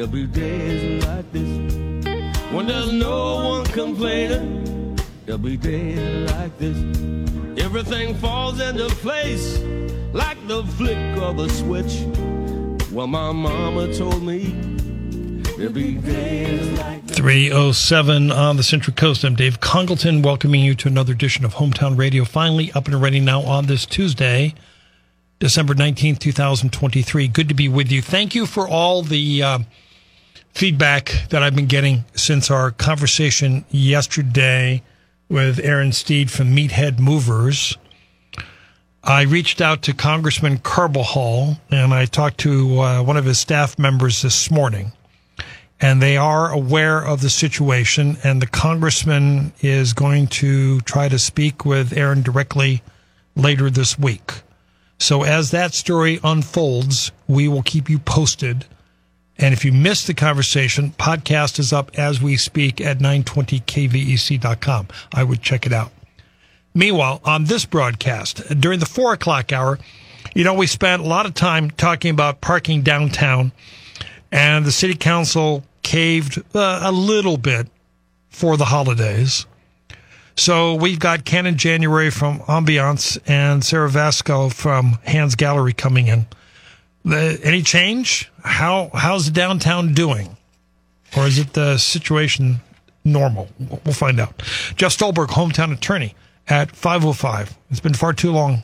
there'll be days like this. When there's no one complaining, there'll be days like this. Everything falls into place like the flick of a switch. Well, my mama told me there'll be days like 307 on the Central Coast. I'm Dave Congleton, welcoming you to another edition of Hometown Radio. Finally up and ready now on this Tuesday, December 19th, 2023. Good to be with you. Thank you for all the uh, feedback that I've been getting since our conversation yesterday with Aaron Steed from Meathead Movers. I reached out to Congressman Carbajal and I talked to uh, one of his staff members this morning. And they are aware of the situation, and the congressman is going to try to speak with Aaron directly later this week. So as that story unfolds, we will keep you posted. And if you missed the conversation, podcast is up as we speak at 920kvec.com. I would check it out. Meanwhile, on this broadcast, during the four o'clock hour, you know, we spent a lot of time talking about parking downtown, and the city council caved uh, a little bit for the holidays. So we've got in January from Ambiance and Sarah Vasco from Hands Gallery coming in. The, any change? How how's the downtown doing, or is it the situation normal? We'll find out. Jeff Stolberg, hometown attorney at 505. It's been far too long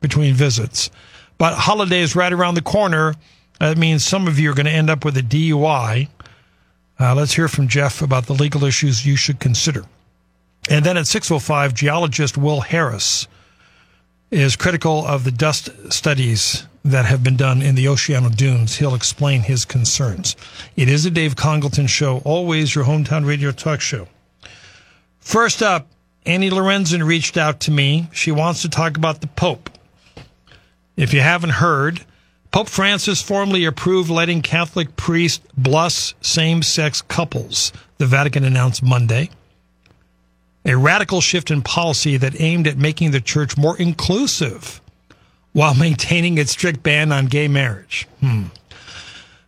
between visits, but holiday is right around the corner. That means some of you are going to end up with a DUI. Uh, let's hear from Jeff about the legal issues you should consider. And then at 605, geologist Will Harris is critical of the dust studies that have been done in the Oceano Dunes. He'll explain his concerns. It is a Dave Congleton show, always your hometown radio talk show. First up, Annie Lorenzen reached out to me. She wants to talk about the Pope. If you haven't heard, Pope Francis formally approved letting Catholic priests bless same sex couples, the Vatican announced Monday a radical shift in policy that aimed at making the church more inclusive while maintaining its strict ban on gay marriage. Hmm.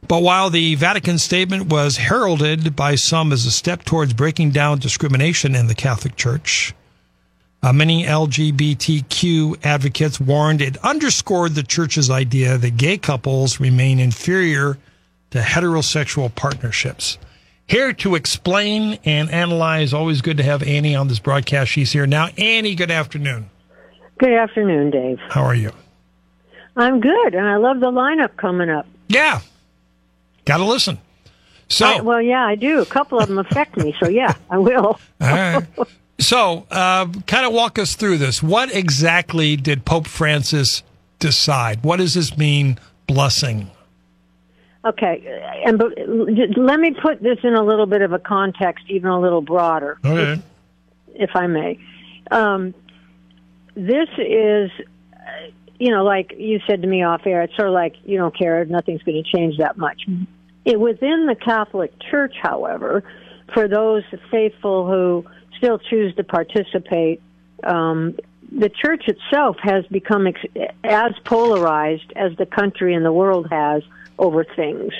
But while the Vatican statement was heralded by some as a step towards breaking down discrimination in the Catholic Church, uh, many LGBTQ advocates warned it underscored the church's idea that gay couples remain inferior to heterosexual partnerships. Here to explain and analyze. Always good to have Annie on this broadcast. She's here now. Annie, good afternoon. Good afternoon, Dave. How are you? I'm good, and I love the lineup coming up. Yeah. Got to listen. So, I, well, yeah, I do. A couple of them affect me, so yeah, I will. all right. So, uh, kind of walk us through this. What exactly did Pope Francis decide? What does this mean, blessing? Okay, and but, let me put this in a little bit of a context, even a little broader, Okay. if, if I may. Um, this is, you know, like you said to me off air, it's sort of like you don't care, nothing's going to change that much. It, within the Catholic Church, however, for those faithful who still choose to participate, um, the church itself has become ex- as polarized as the country and the world has over things.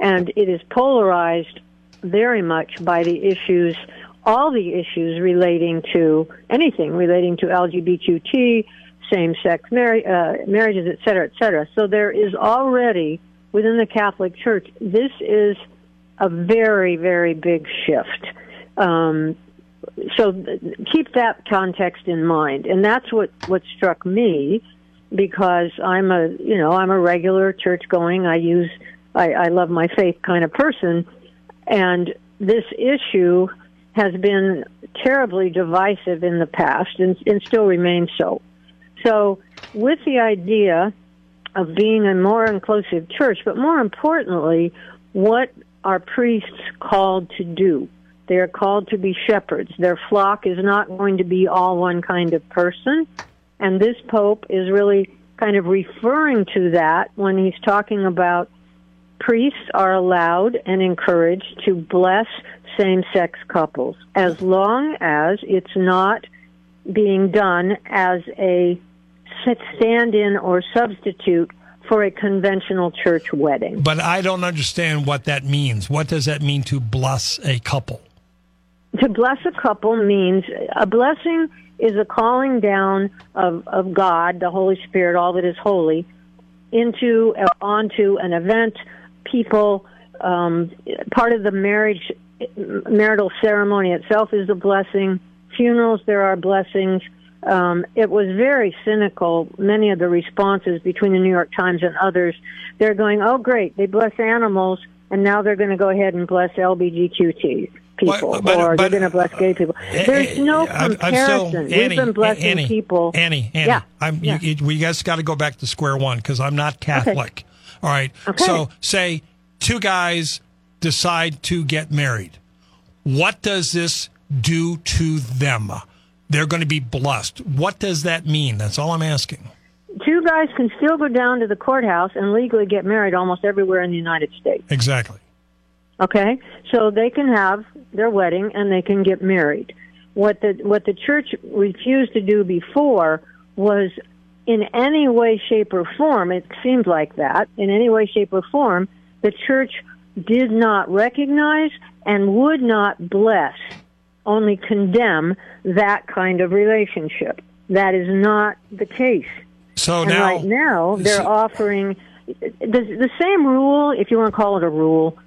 And it is polarized very much by the issues, all the issues relating to anything relating to LGBTQ, same-sex mar- uh, marriages, et cetera, et cetera. So there is already within the Catholic Church, this is a very, very big shift. Um, so th- keep that context in mind, and that's what what struck me because I'm a you know I'm a regular church going. I use I, I love my faith kind of person, and this issue has been terribly divisive in the past and, and still remains so. So, with the idea of being a more inclusive church, but more importantly, what are priests called to do? They are called to be shepherds. Their flock is not going to be all one kind of person. And this Pope is really kind of referring to that when he's talking about priests are allowed and encouraged to bless same sex couples as long as it's not being done as a stand in or substitute for a conventional church wedding. But I don't understand what that means. What does that mean to bless a couple? To bless a couple means a blessing is a calling down of, of God, the Holy Spirit, all that is holy, into uh, onto an event, people. Um, part of the marriage marital ceremony itself is a blessing. Funerals, there are blessings. Um, it was very cynical. Many of the responses between the New York Times and others, they're going, "Oh, great, they bless animals, and now they're going to go ahead and bless LBGQT people, but, but, or but, they're going to bless gay people." Uh, There's no comparison. Still, We've been blessing Annie, people. Annie, Annie, yeah, I'm, yeah. You, we guys got to go back to square one because I'm not Catholic. Okay. All right. Okay. So say two guys decide to get married. What does this do to them? They're going to be blessed. What does that mean? That's all I'm asking. Two guys can still go down to the courthouse and legally get married almost everywhere in the United States. Exactly. Okay? So they can have their wedding and they can get married. What the what the church refused to do before was in any way, shape, or form, it seemed like that, in any way, shape, or form, the church did not recognize and would not bless, only condemn that kind of relationship. That is not the case. So and now, right now, they're so, offering the, the same rule, if you want to call it a rule,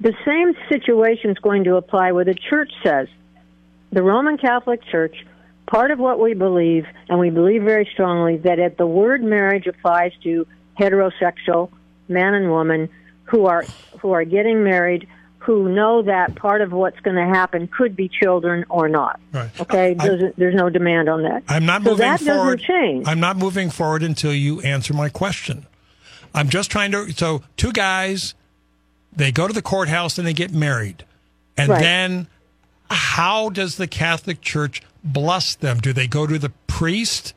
the same situation is going to apply where the church says, the Roman Catholic Church, part of what we believe, and we believe very strongly, that at the word marriage applies to heterosexual man and woman who are who are getting married who know that part of what's going to happen could be children or not. Right. Okay. I, there's no demand on that. I'm not so moving that forward. Doesn't change. I'm not moving forward until you answer my question. I'm just trying to. So two guys, they go to the courthouse and they get married, and right. then how does the Catholic Church bless them? Do they go to the priest?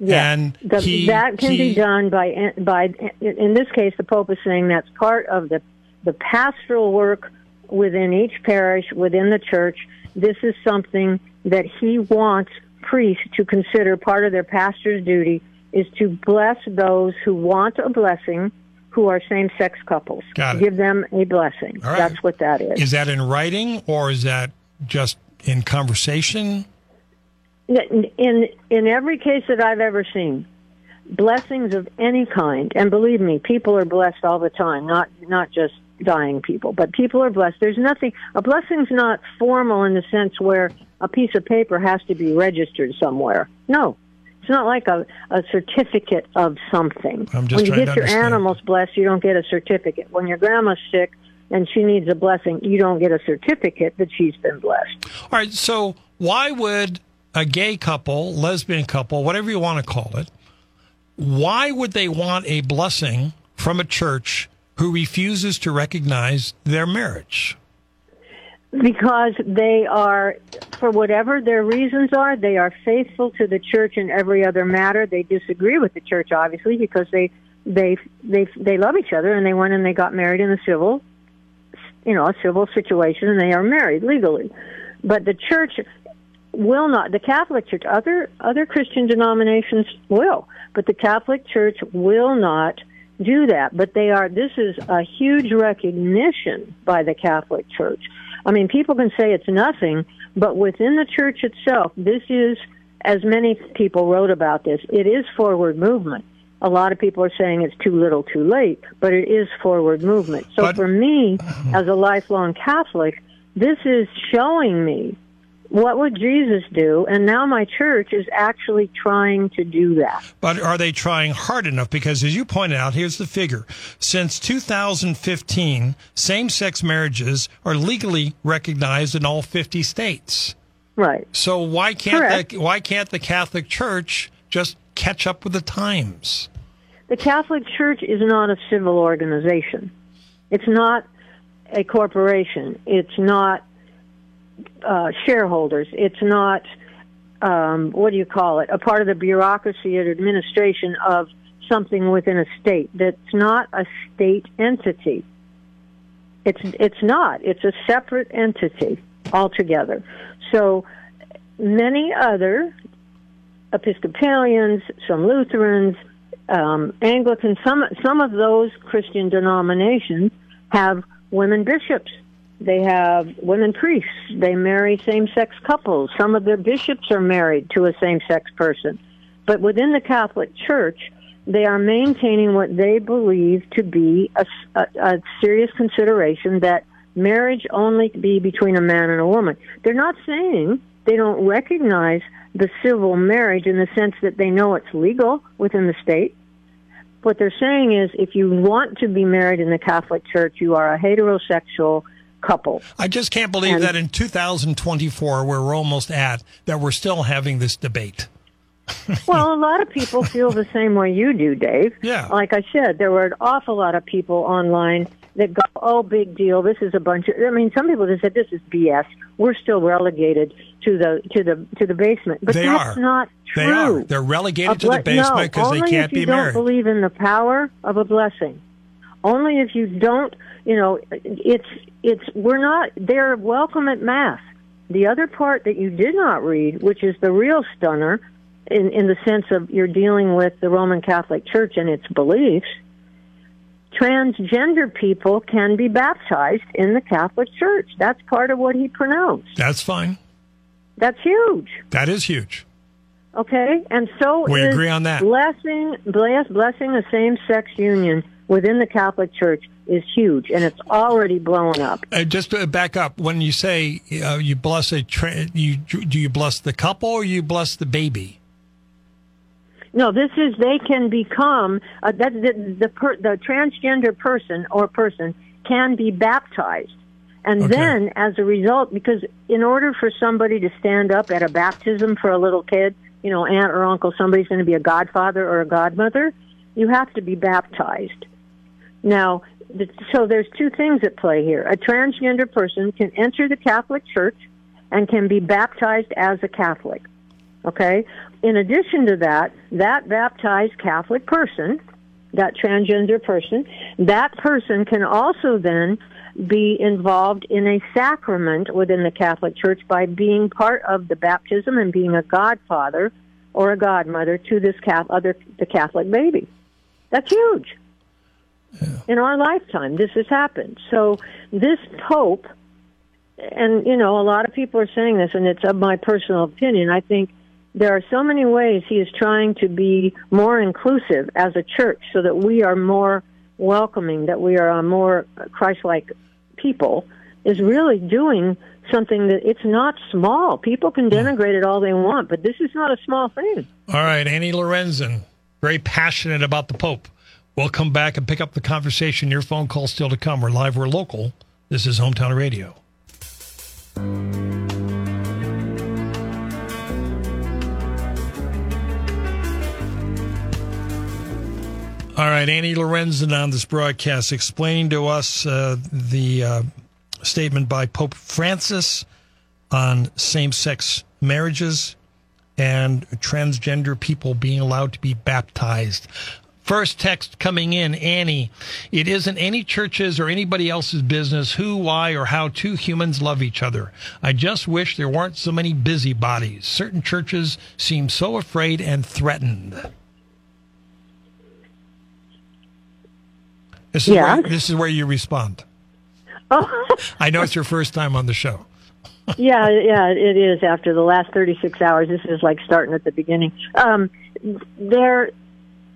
Yeah, and the, he, that can he, be done by by. In this case, the Pope is saying that's part of the the pastoral work within each parish, within the church. This is something that he wants priests to consider part of their pastor's duty is to bless those who want a blessing who are same sex couples. Give them a blessing. That's what that is. Is that in writing or is that just in conversation? In in every case that I've ever seen, blessings of any kind, and believe me, people are blessed all the time, not not just dying people, but people are blessed. There's nothing, a blessing's not formal in the sense where a piece of paper has to be registered somewhere. No. It's not like a, a certificate of something. I'm just when you get your understand. animals blessed, you don't get a certificate. When your grandma's sick and she needs a blessing, you don't get a certificate that she's been blessed. All right, so why would a gay couple, lesbian couple, whatever you want to call it, why would they want a blessing from a church who refuses to recognize their marriage? Because they are, for whatever their reasons are, they are faithful to the church in every other matter. They disagree with the church, obviously, because they they they they love each other and they went and they got married in a civil, you know, a civil situation, and they are married legally. But the church will not. The Catholic Church, other other Christian denominations will, but the Catholic Church will not do that. But they are, this is a huge recognition by the Catholic Church. I mean, people can say it's nothing, but within the church itself, this is, as many people wrote about this, it is forward movement. A lot of people are saying it's too little too late, but it is forward movement. So but, for me, as a lifelong Catholic, this is showing me what would Jesus do? And now my church is actually trying to do that. But are they trying hard enough? Because as you pointed out, here's the figure. Since 2015, same sex marriages are legally recognized in all 50 states. Right. So why can't the, why can't the Catholic Church just catch up with the times? the Catholic Church is not a civil organization. It's not a corporation. It's not uh, shareholders. It's not um, what do you call it? A part of the bureaucracy and administration of something within a state. That's not a state entity. It's it's not. It's a separate entity altogether. So many other Episcopalians, some Lutherans, um, Anglicans, some some of those Christian denominations have women bishops. They have women priests. They marry same-sex couples. Some of their bishops are married to a same-sex person. But within the Catholic Church, they are maintaining what they believe to be a, a, a serious consideration that marriage only be between a man and a woman. They're not saying they don't recognize the civil marriage in the sense that they know it's legal within the state. What they're saying is if you want to be married in the Catholic Church, you are a heterosexual couple. I just can't believe and, that in 2024, where we're almost at, that we're still having this debate. well, a lot of people feel the same way you do, Dave. Yeah. Like I said, there were an awful lot of people online that go, "Oh, big deal. This is a bunch of." I mean, some people just said, "This is BS. We're still relegated to the to the to the basement." But they that's are. not true. They are. They're relegated to the basement because no, they can't be married. If you don't believe in the power of a blessing. Only if you don't, you know, it's it's we're not. They're welcome at mass. The other part that you did not read, which is the real stunner, in in the sense of you're dealing with the Roman Catholic Church and its beliefs transgender people can be baptized in the Catholic Church. That's part of what he pronounced. That's fine. That's huge. That is huge. Okay, and so we agree on that. Blessing, bless, blessing a same-sex union within the Catholic Church is huge, and it's already blowing up. Uh, just to back up, when you say uh, you bless a, tra- you do you bless the couple or you bless the baby? No, this is they can become uh, that the the, per, the transgender person or person can be baptized. And Okay. then, as a result, because in order for somebody to stand up at a baptism for a little kid, you know, aunt or uncle, somebody's going to be a godfather or a godmother, you have to be baptized. Now, so there's two things at play here. A transgender person can enter the Catholic Church and can be baptized as a Catholic. Okay? In addition to that, that baptized Catholic person, that transgender person, that person can also then be involved in a sacrament within the Catholic Church by being part of the baptism and being a godfather or a godmother to this Catholic, other the Catholic baby. That's huge. In our lifetime, this has happened. So this Pope, and you know, a lot of people are saying this, and it's of my personal opinion. I think there are so many ways he is trying to be more inclusive as a church, so that we are more welcoming, that we are a more Christ-like people. Is really doing something that it's not small. People can denigrate it all they want, but this is not a small thing. All right, Annie Lorenzen, very passionate about the Pope. We'll come back and pick up the conversation. Your phone call still to come. We're live, we're local. This is Hometown Radio. All right, Annie Lorenzen on this broadcast. explaining to us uh, the uh, statement by Pope Francis on same sex marriages and transgender people being allowed to be baptized. First text coming in, Annie. It isn't any church's or anybody else's business who, why, or how two humans love each other. I just wish there weren't so many busybodies. Certain churches seem so afraid and threatened. This is, Yeah. where, this is where you respond. Oh. I know it's your first time on the show. yeah, yeah, it is. After the last 36 hours, this is like starting at the beginning. Um, there,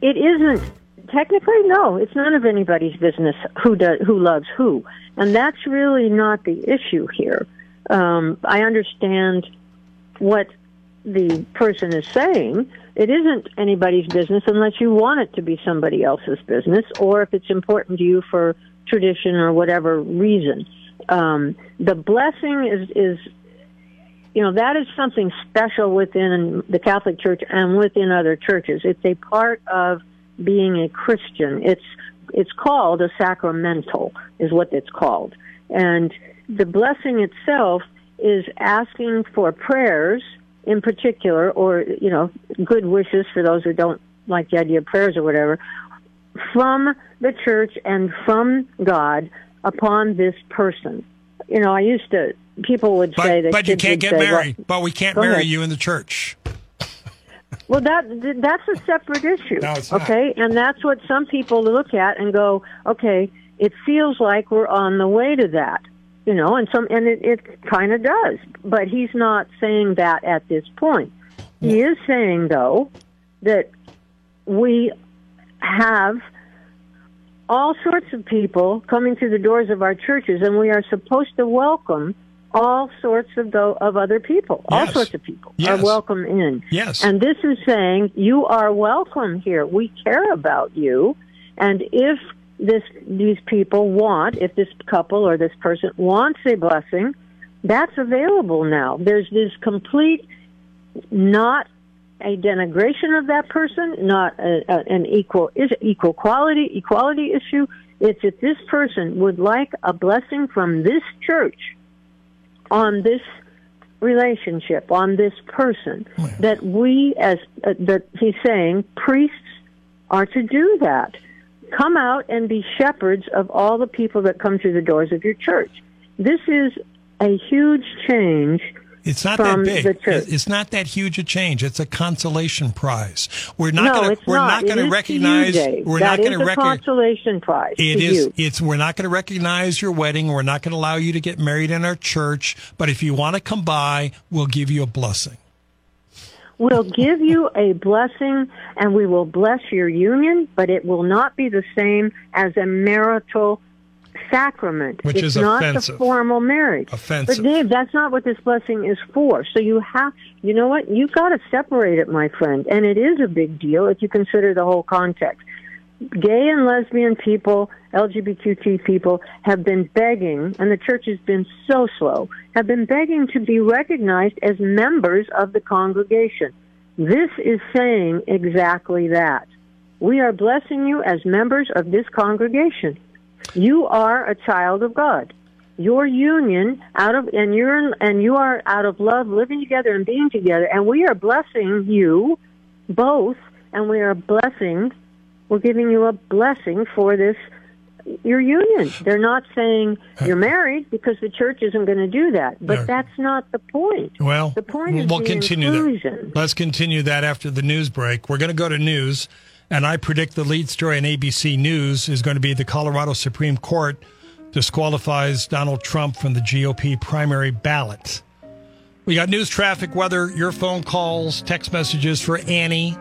it isn't technically. No, it's none of anybody's business who does who loves who, and that's really not the issue here. Um, I understand what the person is saying. It isn't anybody's business unless you want it to be somebody else's business, or if it's important to you for tradition or whatever reason. Um, the blessing is is you know that is something special within the Catholic Church and within other churches. It's a part of being a Christian. It's it's called a sacramental, is what it's called, and the blessing itself is asking for prayers in particular, or you know, good wishes for those who don't like the idea of prayers or whatever, from the church and from God upon this person. You know, I used to people would but, say that but you can't get say, married well, but we can't marry ahead. you in the church Well, that that's a separate issue. No, it's not. okay, and that's what some people look at and go, okay, it feels like we're on the way to that, you know, and some and it, it kind of does. But he's not saying that at this point. He is saying though that we have all sorts of people coming through the doors of our churches, and we are supposed to welcome all sorts of of other people. All sorts of people Yes. are welcome in. Yes. And this is saying you are welcome here. We care about you, and if this these people want, if this couple or this person wants a blessing, that's available now. There's this complete not a denigration of that person, not a, a, an equal is equal quality equality issue. It's if this person would like a blessing from this church on this relationship, on this person, that we as uh, that he's saying priests are to do that. Come out and be shepherds of all the people that come through the doors of your church. This is a huge change It's not that big. It's not that huge a change. It's a consolation prize. We're not no, going to we're not. going to recognize we're not going is to a recognize consolation prize. it is you. it's we're not going to recognize your wedding. We're not going to allow you to get married in our church, but if you want to come by, we'll give you a blessing. We'll give you a blessing and we will bless your union, but it will not be the same as a marital sacrament. Which it's is not offensive. the formal marriage. Offensive. But Dave, that's not what this blessing is for. So you have, you know what? You've got to separate it, my friend. And it is a big deal if you consider the whole context. Gay and lesbian people, LGBTQ people have been begging, and the church has been so slow, have been begging to be recognized as members of the congregation. This is saying exactly that. We are blessing you as members of this congregation. You are a child of God. Your union out of and you're and you are out of love, living together and being together, and we are blessing you both, and we are blessing. We're giving you a blessing for this your union. They're not saying you're married because the church isn't going to do that. But No. that's not the point. Well, the point is we'll the continue inclusion. that. Let's continue that after the news break. We're going to go to news, and I predict the lead story on ABC News is going to be the Colorado Supreme Court disqualifies Donald Trump from the GOP primary ballot. We got news, traffic, weather, your phone calls, text messages for Annie.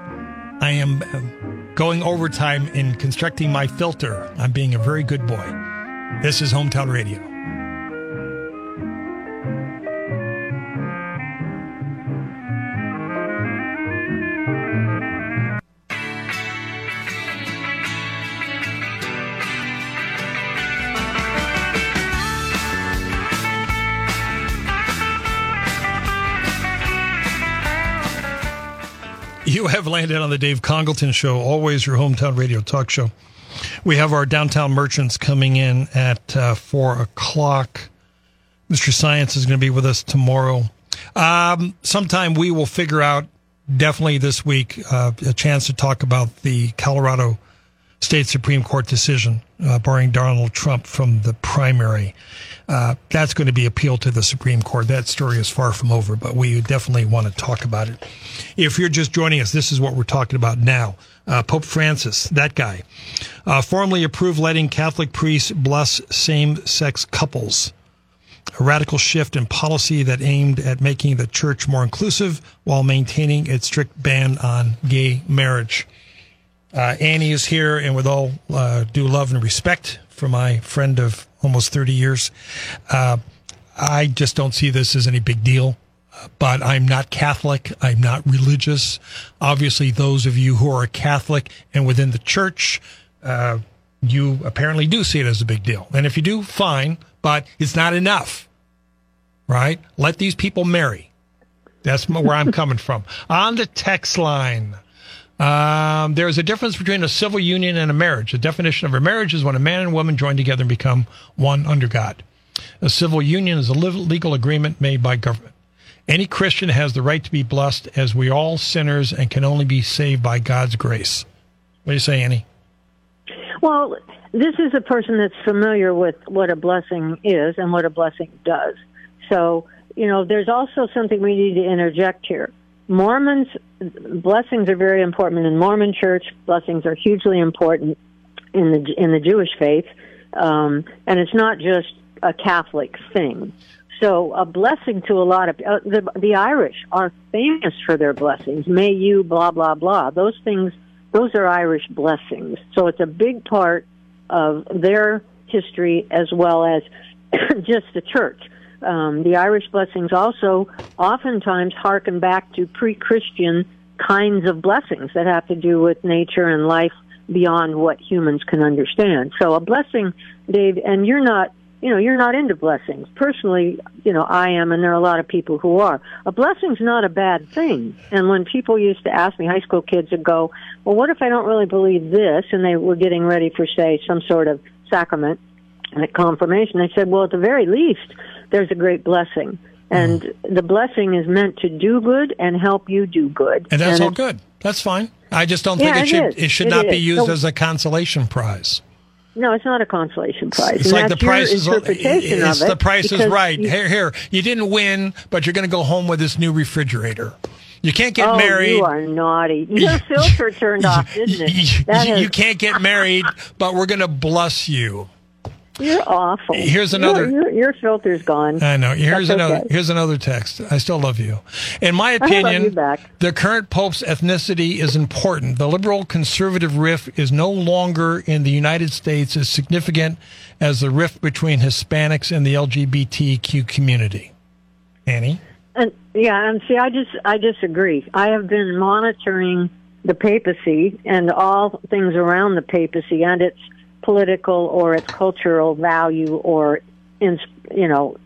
I am uh, going overtime in constructing my filter. I'm being a very good boy. This is Hometown Radio. Landed on the Dave Congleton Show, always your hometown radio talk show. We have our downtown merchants coming in at uh, four o'clock. Mr. Science is going to be with us tomorrow. Um, sometime we will figure out, definitely this week, uh, a chance to talk about the Colorado State Supreme Court decision uh, barring Donald Trump from the primary. Uh, that's going to be appealed to the Supreme Court. That story is far from over, but we definitely want to talk about it. If you're just joining us, this is what we're talking about now. Uh, Pope Francis, that guy, uh, formally approved letting Catholic priests bless same sex couples. A radical shift in policy that aimed at making the church more inclusive while maintaining its strict ban on gay marriage. Uh, Annie is here, and with all uh, due love and respect for my friend of almost 30 years, uh, I just don't see this as any big deal. But I'm not Catholic. I'm not religious. Obviously, those of you who are Catholic and within the church, uh, you apparently do see it as a big deal. And if you do, fine, but it's not enough, right? Let these people marry. That's where I'm coming from. On the text line. Um, there is a difference between a civil union and a marriage. The definition of a marriage is when a man and woman join together and become one under God. A civil union is a legal agreement made by government. Any Christian has the right to be blessed as we all sinners and can only be saved by God's grace. What do you say, Annie? Well, this is a person that's familiar with what a blessing is and what a blessing does. So, you know, there's also something we need to interject here. Mormons, blessings are very important in Mormon church. Blessings are hugely important in the in the Jewish faith, um, and it's not just a Catholic thing. So a blessing to a lot of uh, the the Irish are famous for their blessings. May you blah blah blah. Those things, those are Irish blessings. So it's a big part of their history as well as just the church. Um, the Irish blessings also oftentimes harken back to pre-Christian kinds of blessings that have to do with nature and life beyond what humans can understand. So a blessing, Dave, and you're not you know, you're not into blessings. Personally, you know, I am, and there are a lot of people who are. A blessing's not a bad thing. And when people used to ask me, high school kids would go, well, what if I don't really believe this? And they were getting ready for, say, some sort of sacrament and a confirmation. I said, well, at the very least, there's a great blessing. And mm. the blessing is meant to do good and help you do good. And that's and all good. That's fine. I just don't think yeah, it, should it, it should it not is. be used so, as a consolation prize. No, it's not a consolation prize. It's and like the price is it's the price is right. You, here, here, you didn't win, but you're going to go home with this new refrigerator. You can't get oh, married. You are naughty. Your filter turned off, didn't it? You, you can't get married, but we're going to bless you. You're awful. Here's another. Your, your, your filter's gone. I know. Here's That's another. okay. Here's another text. I still love you. In my opinion, the current pope's ethnicity is important. The liberal conservative rift is no longer in the United States as significant as the rift between Hispanics and the LGBTQ community. Annie. And yeah, and see, I just I disagree. I have been monitoring the papacy and all things around the papacy and its political or its cultural value or you know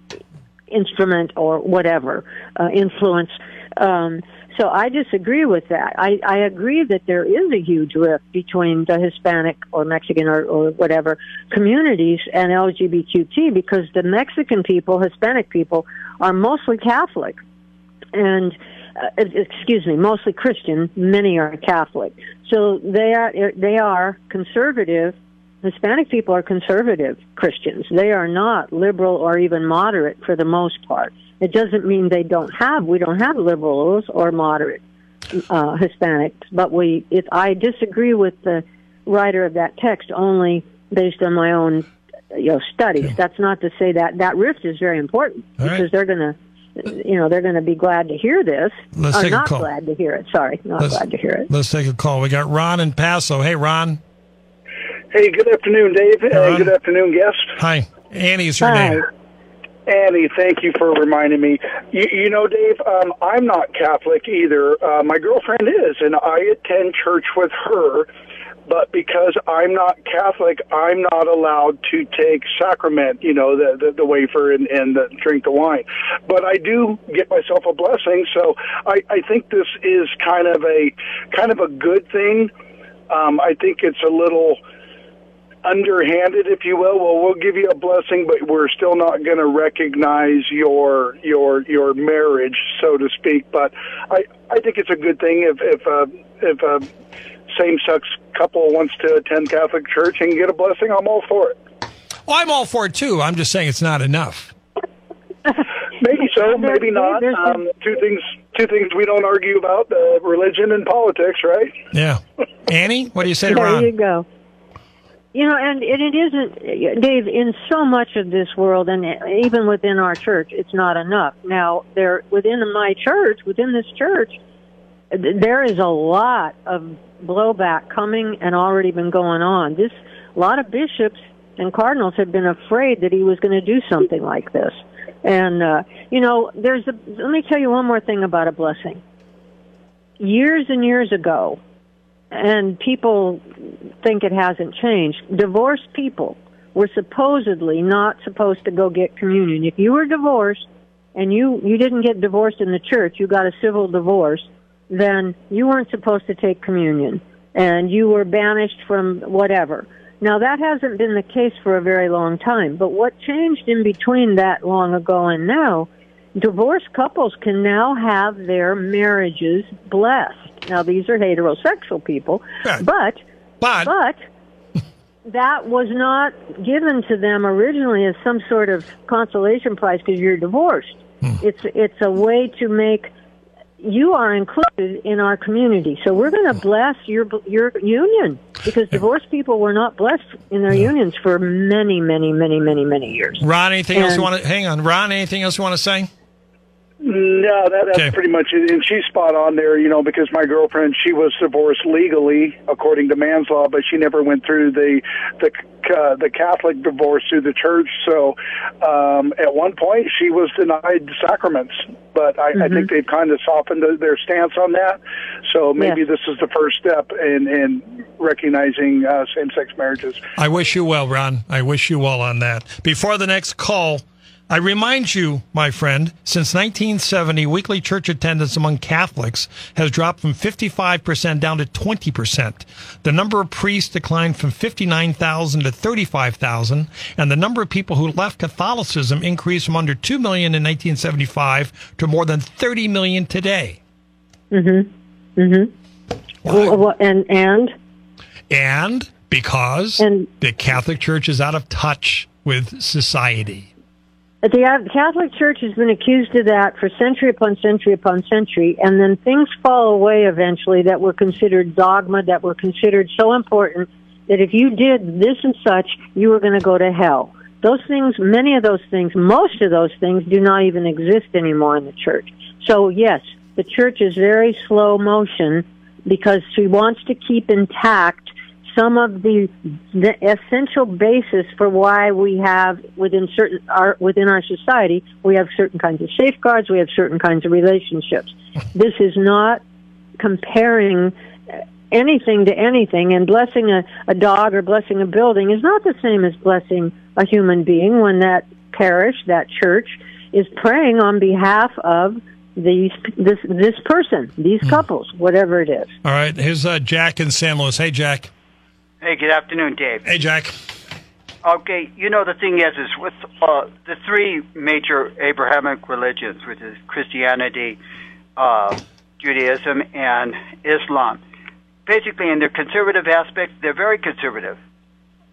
instrument or whatever uh, influence. Um, so I disagree with that. I, I agree that there is a huge rift between the Hispanic or Mexican or, or whatever communities and LGBTQ because the Mexican people, Hispanic people, are mostly Catholic, and uh, excuse me, mostly Christian. Many are Catholic, so they are they are conservative. Hispanic people are conservative Christians. They are not liberal or even moderate for the most part. It doesn't mean they don't have. We don't have liberals or moderate uh, Hispanics, but we. It, I disagree with the writer of that text only based on my own you know studies. Okay. That's not to say that that rift is very important All because right. they're going to. You know they're going to be glad to hear this. Let's or take a not call. glad to hear it. Sorry, not Let's- glad to hear it. Let's take a call. We got Ron in Paso. Hey, Ron. Hey, good afternoon, Dave. Uh, good afternoon, guest. Hi. Annie's her Hi. name. Annie, thank you for reminding me. You, you know, Dave, um, I'm not Catholic either. Uh, my girlfriend is, and I attend church with her. But because I'm not Catholic, I'm not allowed to take sacrament, you know, the the, the wafer and, and the, drink the wine. But I do get myself a blessing, so I, I think this is kind of a kind of a good thing. Um, I think it's a little underhanded, if you will. Well, we'll give you a blessing, but we're still not going to recognize your your your marriage, so to speak. But I I think it's a good thing if if a if a same sex couple wants to attend Catholic church and get a blessing. I'm all for it. Well, I'm all for it too. I'm just saying it's not enough. Maybe so, maybe not. Um, two things two things we don't argue about: uh, religion and politics, right? Yeah. Annie, what do you say to There Ron? you go. You know, and, and it isn't, Dave, in so much of this world, and even within our church, it's not enough. Now, there, within my church, within this church, there is a lot of blowback coming and already been going on. This, a lot of bishops and cardinals have been afraid that he was going to do something like this. And, uh, you know, there's a, let me tell you one more thing about a blessing. Years and years ago, and people think it hasn't changed. Divorced people were supposedly not supposed to go get communion. If you were divorced and you you didn't get divorced in the church, you got a civil divorce. then you weren't supposed to take communion and you were banished from whatever. Now that hasn't been the case for a very long time, but what changed in between that long ago and now, divorced couples can now have their marriages blessed. Now these are heterosexual people, but But, but that was not given to them originally as some sort of consolation prize because you're divorced. Hmm. It's it's a way to make you are included in our community. So we're going to hmm. bless your your union because divorced people were not blessed in their unions for many, many, many, many, many years. Ron, anything else you want to hang on? Ron, anything else you want to say? No, that, that's Okay. pretty much it. And she's spot on there, you know, because my girlfriend, she was divorced legally according to man's law, but she never went through the the uh, the Catholic divorce through the church. So um, at one point, she was denied sacraments. But I, I think they've kind of softened their- their stance on that. So maybe Yes. this is the first step in in recognizing uh, same sex marriages. I wish you well, Ron. I wish you well on that. Before the next call, I remind you, my friend, since 1970, weekly church attendance among Catholics has dropped from 55% down to 20%. The number of priests declined from 59,000 to 35,000, and the number of people who left Catholicism increased from under 2 million in 1975 to more than 30 million today. Mm-hmm. Mm-hmm. Well, well, and and And because And- the Catholic Church is out of touch with society. The Catholic Church has been accused of that for century upon century upon century, and then things fall away eventually that were considered dogma, that were considered so important that if you did this and such, you were going to go to hell. Those things, many of those things, most of those things do not even exist anymore in the church. So yes, the church is very slow motion because she wants to keep intact some of the, the essential basis for why we have within certain our within our society we have certain kinds of safeguards we have certain kinds of relationships this is not comparing anything to anything and blessing a, a dog or blessing a building is not the same as blessing a human being when that parish that church is praying on behalf of these this this person these couples whatever it is All right, here's uh, Jack in San Luis. Hey, Jack. Hey, good afternoon, Dave. Hey, Jack. Okay, you know the thing is, is with uh, the three major Abrahamic religions, which is Christianity, uh, Judaism, and Islam. Basically, in their conservative aspect, they're very conservative,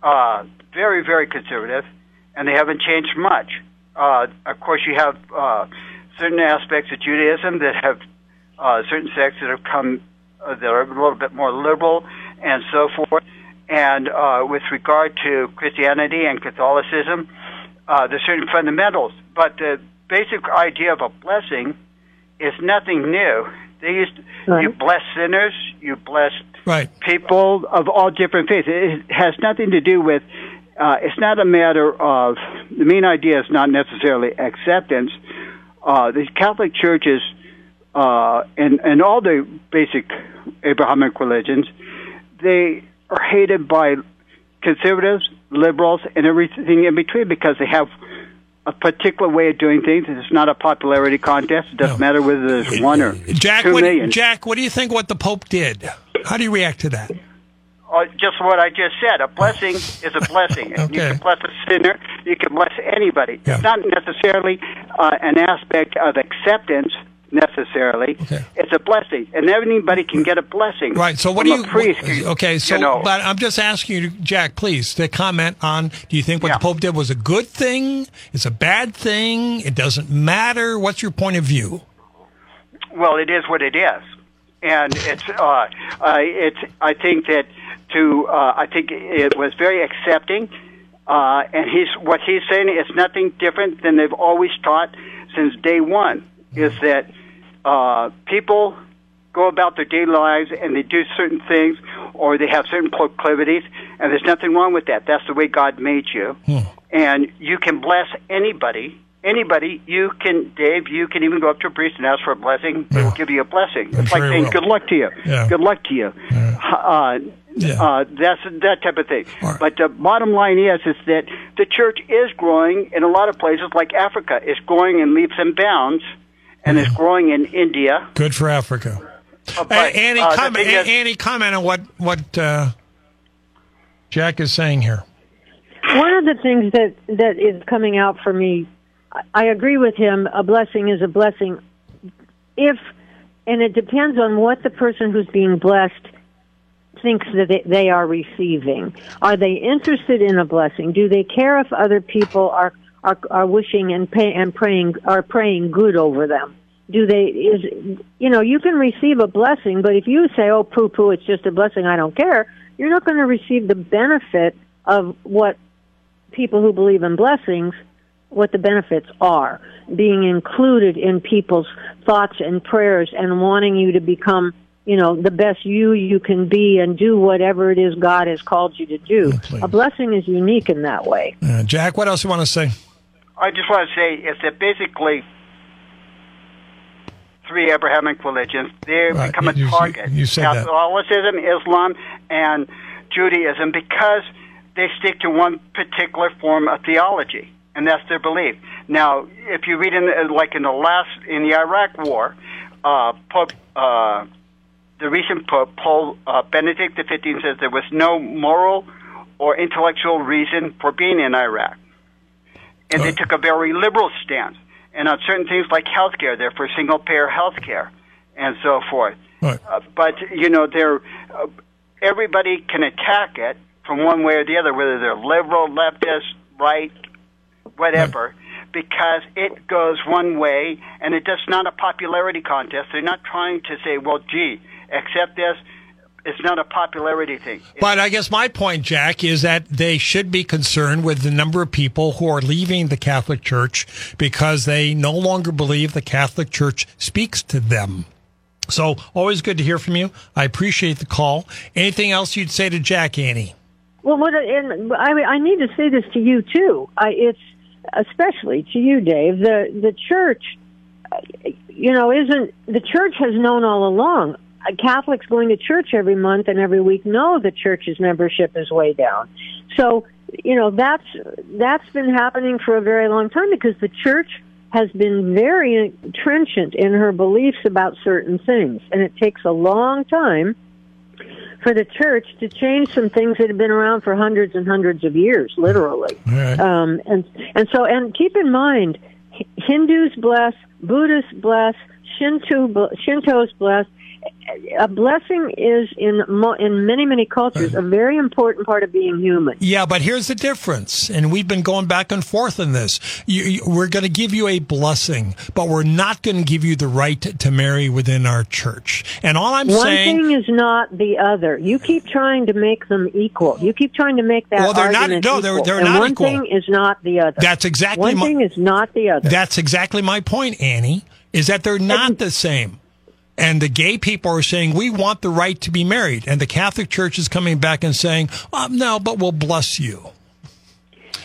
uh, very, very conservative, and they haven't changed much. Uh, of course, you have uh, certain aspects of Judaism that have uh, certain sects that have come uh, that are a little bit more liberal and so forth. And uh, with regard to Christianity and Catholicism, uh, there's certain fundamentals, but the basic idea of a blessing is nothing new. They used Right. you bless sinners, you bless Right. people of all different faiths. It has nothing to do with. Uh, it's not a matter of the main idea is not necessarily acceptance. Uh, the Catholic Church is, uh, and and all the basic Abrahamic religions, they are hated by conservatives, liberals, and everything in between because they have a particular way of doing things. It's not a popularity contest. It doesn't No. matter whether there's one or Jack, two what, million. Jack, what do you think what the Pope did? How do you react to that? Uh, just what I just said. A blessing is a blessing. You can bless a sinner. You can bless anybody. Yeah. It's not necessarily uh, an aspect of acceptance necessarily. Okay. It's a blessing, and anybody can get a blessing. Right. So what do you? Priest, okay. So, you know, but I'm just asking you, Jack, please, to comment on. Do you think what Yeah. the Pope did was a good thing? It's a bad thing. It doesn't matter. What's your point of view? Well, it is what it is, and it's uh, uh, it's. I think that to uh, I think it was very accepting, uh, and he's what he's saying is nothing different than they've always taught since day one. Is that uh, people go about their daily lives and they do certain things, or they have certain proclivities, and there's nothing wrong with that. That's the way God made you, and you can bless anybody. Anybody, you can, Dave. You can even go up to a priest and ask for a blessing. They will give you a blessing. I'm It's sure like saying. "Good luck to you." Yeah. Good luck to you. Uh, Yeah. uh, that's that type of thing. Right. But the bottom line is, is that the church is growing in a lot of places, like Africa, is growing in leaps and bounds, and Mm-hmm. is growing in India. Good for Africa. Uh, Uh, but, Annie, uh, the comment, is- Annie, comment on what what uh, Jack is saying here. One of the things that that is coming out for me, I- I agree with him. A blessing is a blessing, if, and it depends on what the person who's being blessed thinks that they, they are receiving. Are they interested in a blessing? Do they care if other people are are, are wishing and pay, and praying are praying good over them? Do they is you know you can receive a blessing, but if you say oh poo poo it's just a blessing I don't care, you're not going to receive the benefit of what people who believe in blessings what the benefits are being included in people's thoughts and prayers and wanting you to become you know the best you you can be and do whatever it is God has called you to do. please. A blessing is unique in that way. Uh, Jack, what else you want to say? I just want to say is that basically three Abrahamic religions they Right. become a You- you- target. you said that. Catholicism, Islam, and Judaism because they stick to one particular form of theology, and that's their belief. Now, if you read in the, like in the last in the Iraq War, uh, Pope. Uh, the recent Pope, Pope uh, Benedict XV says there was no moral or intellectual reason for being in Iraq and they took a very liberal stance. And on certain things like healthcare, they're for single payer healthcare and so forth. Right. Uh, but you know, they're uh, everybody can attack it from one way or the other, whether they're liberal, leftist, right, whatever, because it goes one way, and it's just not a popularity contest. They're not trying to say, well, gee, accept this. It's not a popularity thing. But I guess my point, Jack, is that they should be concerned with the number of people who are leaving the Catholic Church because they no longer believe the Catholic Church speaks to them. So always good to hear from you. I appreciate the call. Anything else you'd say to Jack, Annie? Well, what and I I need to say this to you too. I, it's especially to you, Dave. The the church, uh, you know, isn't the church has known all along. Catholics going to church every month and every week know the church's membership is way down. So you know that's that's been happening for a very long time because the church has been very trenchant in her beliefs about certain things, and it takes a long time for the church to change some things that have been around for hundreds and hundreds of years, literally. All right. Um, and and so and keep in mind, Hindus bless, Buddhists bless, Shinto Shintos bless. A blessing is in mo- in many many cultures a very important part of being human. Yeah, but here's the difference, and we've been going back and forth in this. You, you, we're going to give you a blessing, but we're not going to give you the right to, marry within our church. And all I'm One saying, thing is not the other. You keep trying to make them equal. You keep trying to make that Well, they're not- no, they're- equal. they're and not one equal. thing is not the other. That's exactly one my- thing is not the other. That's exactly my point, Annie, is that they're not the same. And the gay people are saying, we want the right to be married. And the Catholic Church is coming back and saying, um, no, but we'll bless you.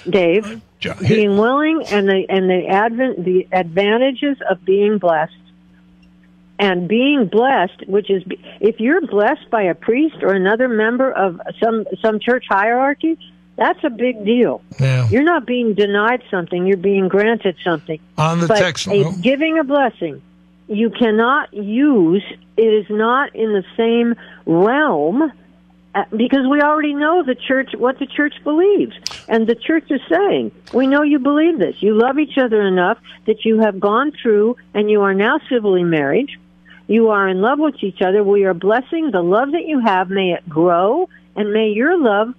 Dave, Jo- being willing and the and the advent the advantages of being blessed and being blessed, which is if you're blessed by a priest or another member of some some church hierarchy, that's a big deal. Yeah. You're not being denied something; you're being granted something. On the but text, a, giving a blessing, you cannot use. It is not in the same realm uh, because we already know the church what the church believes. And the church is saying we know you believe this. You love each other enough that you have gone through and you are now civilly married. You are in love with each other. We are blessing the love that you have. May it grow and may your love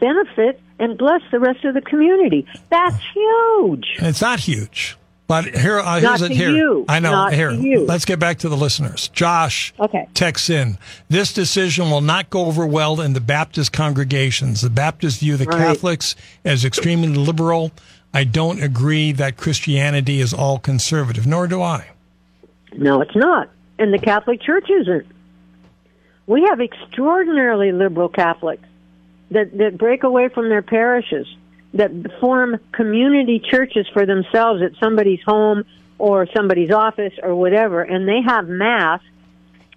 benefit and bless the rest of the community. That's huge. It's not huge. But here, uh, here's it here. you. I know. Not here, let's get back to the listeners. Josh Okay. texts in. This decision will not go over well in the Baptist congregations. The Baptists view the Right. Catholics as extremely liberal. I don't agree that Christianity is all conservative, nor do I. No, it's not. And the Catholic Church isn't. We have extraordinarily liberal Catholics that, that break away from their parishes, that form community churches for themselves at somebody's home or somebody's office or whatever, and they have Mass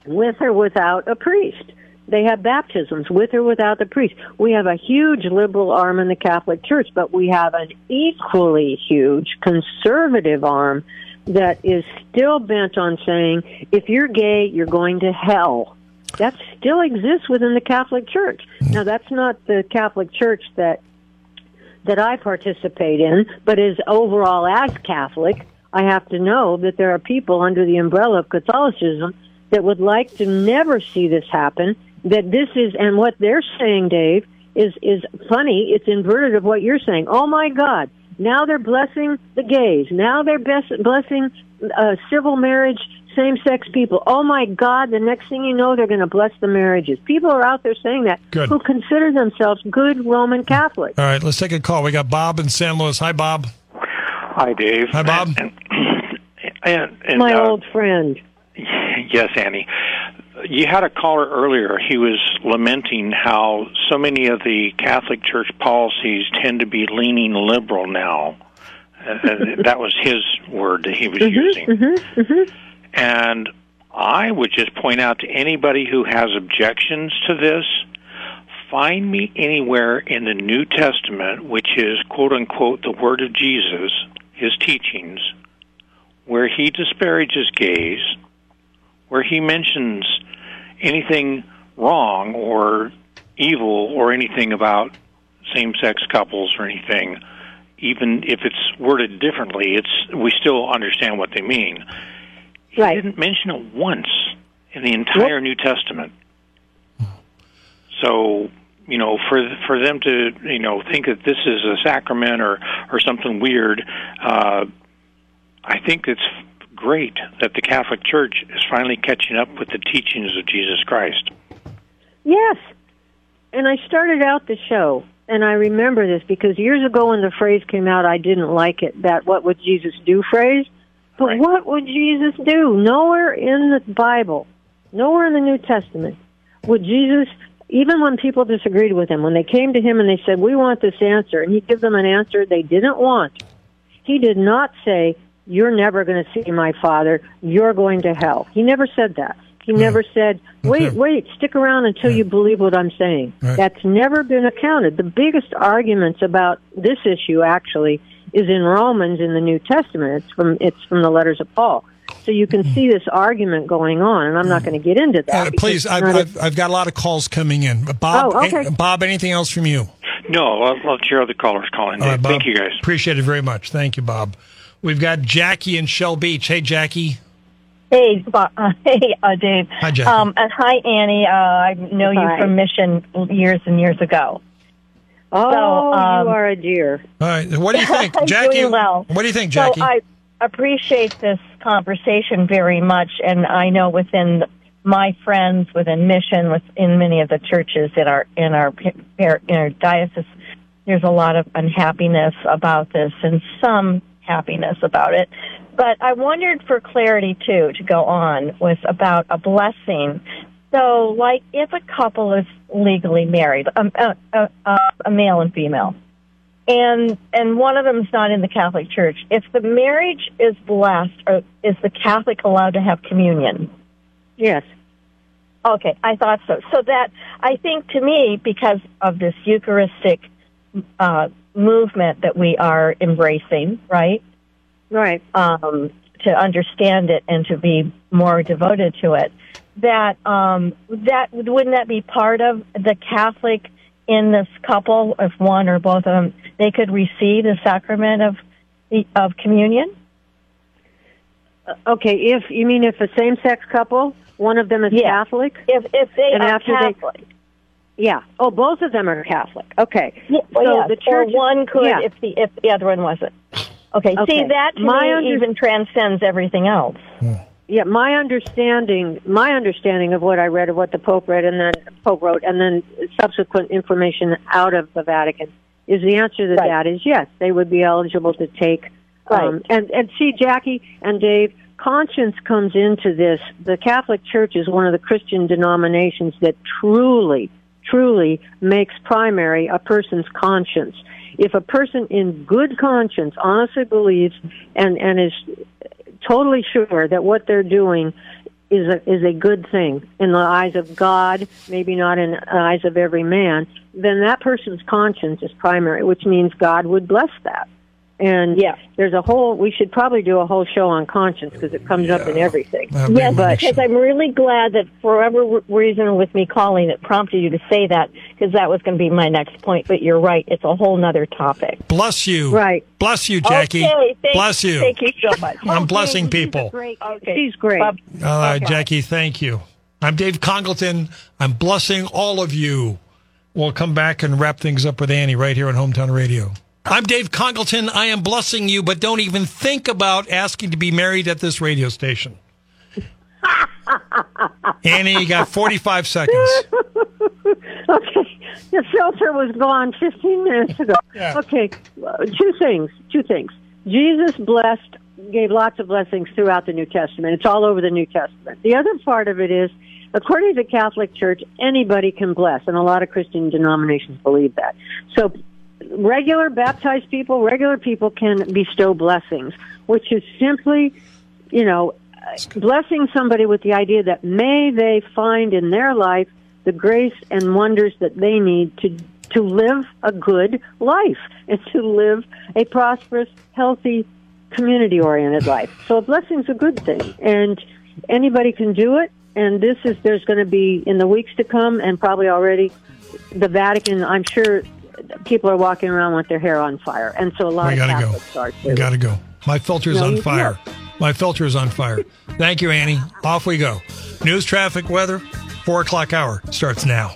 with or without a priest. They have baptisms with or without the priest. We have a huge liberal arm in the Catholic Church, but we have an equally huge conservative arm that is still bent on saying if you're gay, you're going to hell. That still exists within the Catholic Church. Now, that's not the Catholic Church that that I participate in, but as overall as Catholic, I have to know that there are people under the umbrella of Catholicism that would like to never see this happen. That this is, and what they're saying, Dave, is is funny. It's inverted of what you're saying. Oh my God! Now they're blessing the gays. Now they're blessing uh, civil marriage, same-sex people. Oh my God! The next thing you know, they're going to bless the marriages. People are out there saying that Good. who consider themselves good Roman Catholics. All right, let's take a call. We got Bob in San Luis. Hi, Bob. Hi, Dave. Hi, Bob. And, and, and, My uh, old friend. Yes, Annie. You had a caller earlier. He was lamenting how so many of the Catholic Church policies tend to be leaning liberal now. Uh, uh, that was his word that he was using. And I would just point out to anybody who has objections to this find me anywhere in the New Testament, which is quote unquote the word of Jesus, his teachings, where he disparages gays, where he mentions anything wrong or evil or anything about same sex couples or anything, even if it's worded differently, it's we still understand what they mean. He Right. didn't mention it once in the entire New Testament. So, you know, for for them to you know think that this is a sacrament or or something weird, uh, I think it's great that the Catholic Church is finally catching up with the teachings of Jesus Christ. Yes. And I started out the show, and I remember this because years ago when the phrase came out, I didn't like it, that what would Jesus do phrase. But Right. what would Jesus do? Nowhere in the Bible, nowhere in the New Testament would Jesus, even when people disagreed with him, when they came to him and they said, we want this answer, and he'd give them an answer they didn't want, he did not say, you're never going to see my father, you're going to hell. He never said that. He never said, wait, wait, stick around until you believe what I'm saying. Right. That's never been accounted. The biggest arguments about this issue actually is in Romans in the New Testament. It's from it's from the letters of Paul. So you can see this argument going on, and I'm not going to get into that. Uh, please, I've, not a- I've, I've got a lot of calls coming in. Bob, Oh, okay. Bob, anything else from you? No, I'll, I'll let your other callers call in. All right, Bob. Thank you, guys. Appreciate it very much. Thank you, Bob. We've got Jackie in Shell Beach. Hey, Jackie. Hey, Bo- uh, hey, uh, Dave. Hi, Jackie. Um, and hi, Annie. Uh, I know you Hi. from Mission years and years ago. Oh, so, um, you are a dear. All right. What do you think, Jackie? doing well. What do you think, Jackie? So I appreciate this conversation very much, and I know within my friends within Mission, within many of the churches in our in our in our diocese, there's a lot of unhappiness about this, and some happiness about it. But I wondered for clarity too to go on with about a blessing. So, like if a couple is legally married, um, uh, uh, uh, a male and female, and and one of them's not in the Catholic Church. If the marriage is blessed, or is the Catholic allowed to have communion? Yes. Okay, I thought so. So that I think to me, because of this Eucharistic uh, movement that we are embracing, right? Right. um, to understand it and to be more devoted to it. That um, that wouldn't that be part of the Catholic in this couple, if one or both of them, they could receive the sacrament of of communion. Okay. If you mean if a same-sex couple, one of them is Yeah. Catholic. If if they And are after they- Catholic, Yeah. Oh, both of them are Catholic. Okay. yeah, well, so yes, the church or one could yeah. if the if the other one wasn't. Okay, Okay. see that to My me under- even transcends everything else. Yeah, my understanding, my understanding of what I read, of what the Pope read, and then Pope wrote, and then subsequent information out of the Vatican, is the answer to Right. that is yes, they would be eligible to take. Um, Right. and and see, Jackie and Dave, conscience comes into this. The Catholic Church is one of the Christian denominations that truly, truly makes primary a person's conscience. If a person in good conscience honestly believes and and is totally sure that what they're doing is a, is a good thing in the eyes of God, maybe not in the eyes of every man, then that person's conscience is primary, which means God would bless that. And Yeah. there's a whole. We should probably do a whole show on conscience because it comes up in everything. That'd be Yes, because. I'm really glad that for whatever reason with me calling, it prompted you to say that because that was going to be my next point. But you're right; it's a whole nother topic. Bless you. Right. Bless you, Jackie. Okay, Bless you. Thank you so much. I'm blessing people. Great. Okay. She's great. Bye. All right, Okay. Jackie, thank you. I'm Dave Congalton. I'm blessing all of you. We'll come back and wrap things up with Annie right here on Hometown Radio. I'm Dave Congalton. I am blessing you, but don't even think about asking to be married at this radio station. Annie, you got 45 seconds. Okay, the filter was gone 15 minutes ago. Yeah. Okay, uh, two things. Two things. Jesus blessed, gave lots of blessings throughout the New Testament. It's all over the New Testament. The other part of it is, according to the Catholic Church, anybody can bless, and a lot of Christian denominations believe that. So, regular baptized people, regular people can bestow blessings, which is simply, you know, blessing somebody with the idea that may they find in their life the grace and wonders that they need to to live a good life and to live a prosperous, healthy, community oriented life. So a blessing's a good thing and anybody can do it and this is there's going to be in the weeks to come and probably already the Vatican I'm sure people are walking around with their hair on fire and so a lot We of got to go. Catholics are too. Got to go. My filter's No, on fire. My filter is on fire. Thank you, Annie. Off we go. News, traffic, weather, 4 o'clock hour starts now.